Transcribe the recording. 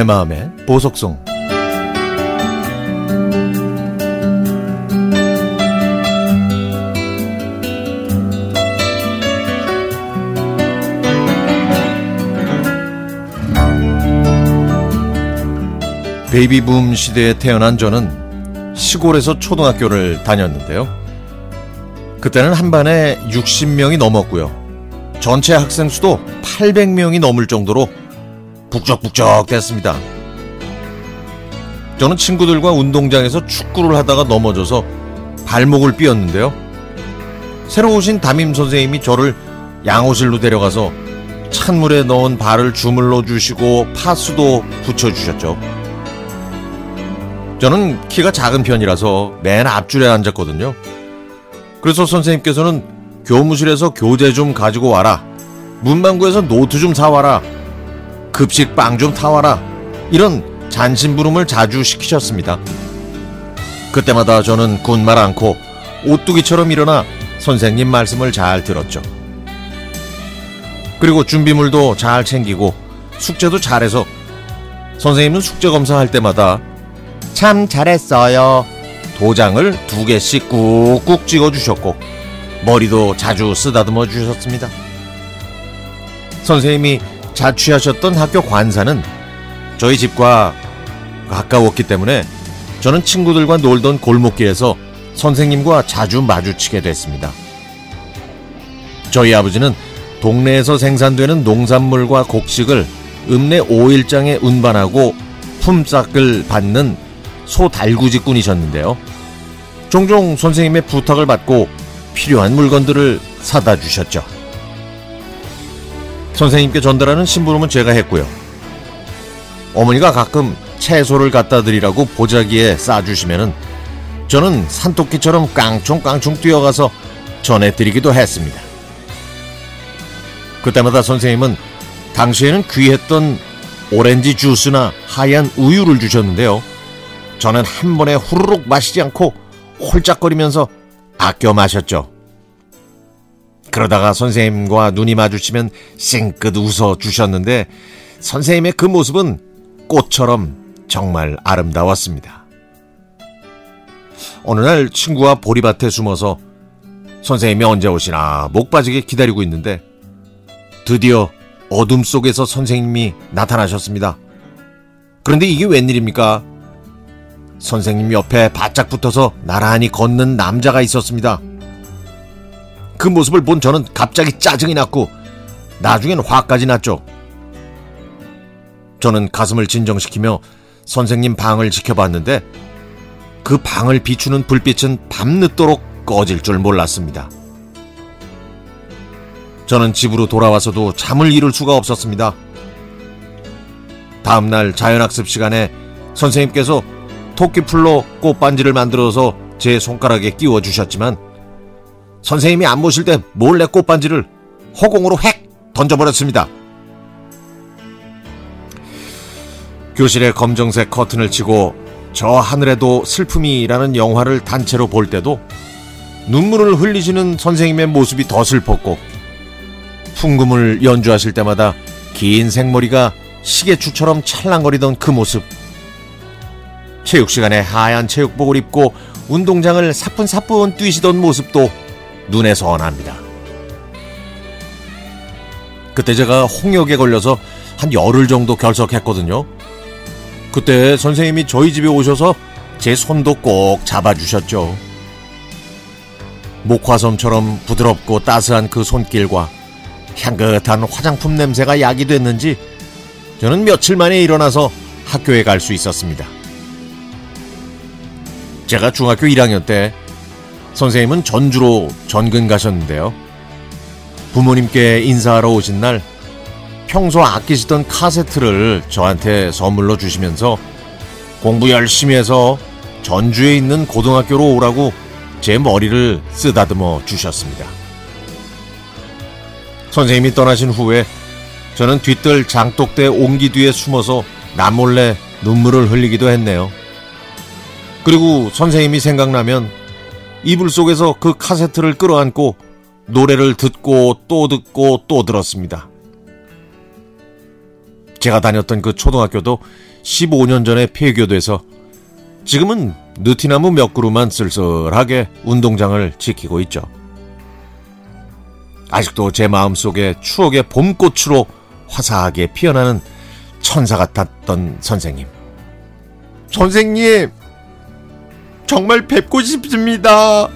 내 마음의 보석송 베이비붐 시대에 태어난 저는 시골에서 초등학교를 다녔는데요. 그때는 한 반에 60명이 넘었고요. 전체 학생 수도 800명이 넘을 정도로 북적북적 됐습니다. 저는 친구들과 운동장에서 축구를 하다가 넘어져서 발목을 삐었는데요. 새로 오신 담임 선생님이 저를 양호실로 데려가서 찬물에 넣은 발을 주물러 주시고 파스도 붙여 주셨죠. 저는 키가 작은 편이라서 맨 앞줄에 앉았거든요. 그래서 선생님께서는 교무실에서 교재 좀 가지고 와라. 문방구에서 노트 좀 사와라. 급식 빵 좀 타와라. 이런 잔심부름을 자주 시키셨습니다. 그때마다 저는 군말 않고 오뚜기처럼 일어나 선생님 말씀을 잘 들었죠. 그리고 준비물도 잘 챙기고 숙제도 잘해서 선생님은 숙제 검사할 때마다 참 잘했어요. 도장을 두 개씩 꾹꾹 찍어 주셨고 머리도 자주 쓰다듬어 주셨습니다. 선생님이 자취하셨던 학교 관사는 저희 집과 가까웠기 때문에 저는 친구들과 놀던 골목길에서 선생님과 자주 마주치게 됐습니다. 저희 아버지는 동네에서 생산되는 농산물과 곡식을 읍내 5일장에 운반하고 품삯을 받는 소달구지꾼이셨는데요. 종종 선생님의 부탁을 받고 필요한 물건들을 사다 주셨죠. 선생님께 전달하는 심부름은 제가 했고요. 어머니가 가끔 채소를 갖다 드리라고 보자기에 싸주시면은 저는 산토끼처럼 깡총깡총 뛰어가서 전해드리기도 했습니다. 그때마다 선생님은 당시에는 귀했던 오렌지 주스나 하얀 우유를 주셨는데요. 저는 한 번에 후루룩 마시지 않고 홀짝거리면서 아껴 마셨죠. 그러다가 선생님과 눈이 마주치면 싱긋 웃어 주셨는데 선생님의 그 모습은 꽃처럼 정말 아름다웠습니다. 어느 날 친구와 보리밭에 숨어서 선생님이 언제 오시나 목 빠지게 기다리고 있는데 드디어 어둠 속에서 선생님이 나타나셨습니다. 그런데 이게 웬일입니까? 선생님 옆에 바짝 붙어서 나란히 걷는 남자가 있었습니다. 그 모습을 본 저는 갑자기 짜증이 났고 나중엔 화까지 났죠. 저는 가슴을 진정시키며 선생님 방을 지켜봤는데 그 방을 비추는 불빛은 밤늦도록 꺼질 줄 몰랐습니다. 저는 집으로 돌아와서도 잠을 이룰 수가 없었습니다. 다음날 자연학습 시간에 선생님께서 토끼풀로 꽃반지를 만들어서 제 손가락에 끼워 주셨지만 선생님이 안 보실 때 몰래 꽃반지를 허공으로 획 던져버렸습니다. 교실에 검정색 커튼을 치고 저 하늘에도 슬픔이라는 영화를 단체로 볼 때도 눈물을 흘리시는 선생님의 모습이 더 슬펐고 풍금을 연주하실 때마다 긴 생머리가 시계추처럼 찰랑거리던 그 모습 체육 시간에 하얀 체육복을 입고 운동장을 사뿐사뿐 뛰시던 모습도 눈에 선합니다. 그때 제가 홍역에 걸려서 한 열흘 정도 결석했거든요. 그때 선생님이 저희 집에 오셔서 제 손도 꼭 잡아주셨죠. 목화섬처럼 부드럽고 따스한 그 손길과 향긋한 화장품 냄새가 약이 됐는지 저는 며칠 만에 일어나서 학교에 갈 수 있었습니다. 제가 중학교 1학년 때 선생님은 전주로 전근 가셨는데요. 부모님께 인사하러 오신 날 평소 아끼시던 카세트를 저한테 선물로 주시면서 공부 열심히 해서 전주에 있는 고등학교로 오라고 제 머리를 쓰다듬어 주셨습니다. 선생님이 떠나신 후에 저는 뒤뜰 장독대 옹기 뒤에 숨어서 남몰래 눈물을 흘리기도 했네요. 그리고 선생님이 생각나면 이불 속에서 그 카세트를 끌어안고 노래를 듣고 또 듣고 또 들었습니다. 제가 다녔던 그 초등학교도 15년 전에 폐교돼서 지금은 느티나무 몇 그루만 쓸쓸하게 운동장을 지키고 있죠. 아직도 제 마음속에 추억의 봄꽃으로 화사하게 피어나는 천사 같았던 선생님. 선생님, 정말 뵙고 싶습니다.